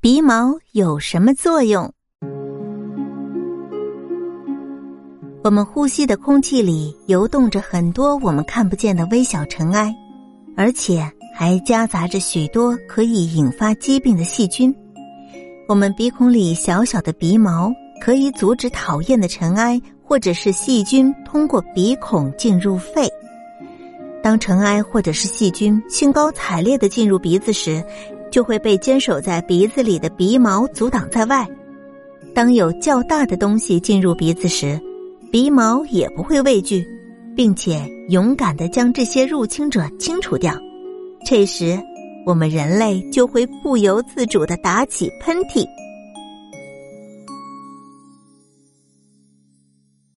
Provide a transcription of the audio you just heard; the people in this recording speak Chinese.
鼻毛有什么作用？我们呼吸的空气里游动着很多我们看不见的微小尘埃，而且还夹杂着许多可以引发疾病的细菌。我们鼻孔里小小的鼻毛可以阻止讨厌的尘埃或者是细菌通过鼻孔进入肺。当尘埃或者是细菌兴高采烈的进入鼻子时，就会被坚守在鼻子里的鼻毛阻挡在外。当有较大的东西进入鼻子时，鼻毛也不会畏惧，并且勇敢的将这些入侵者清除掉。这时，我们人类就会不由自主的打起喷嚏。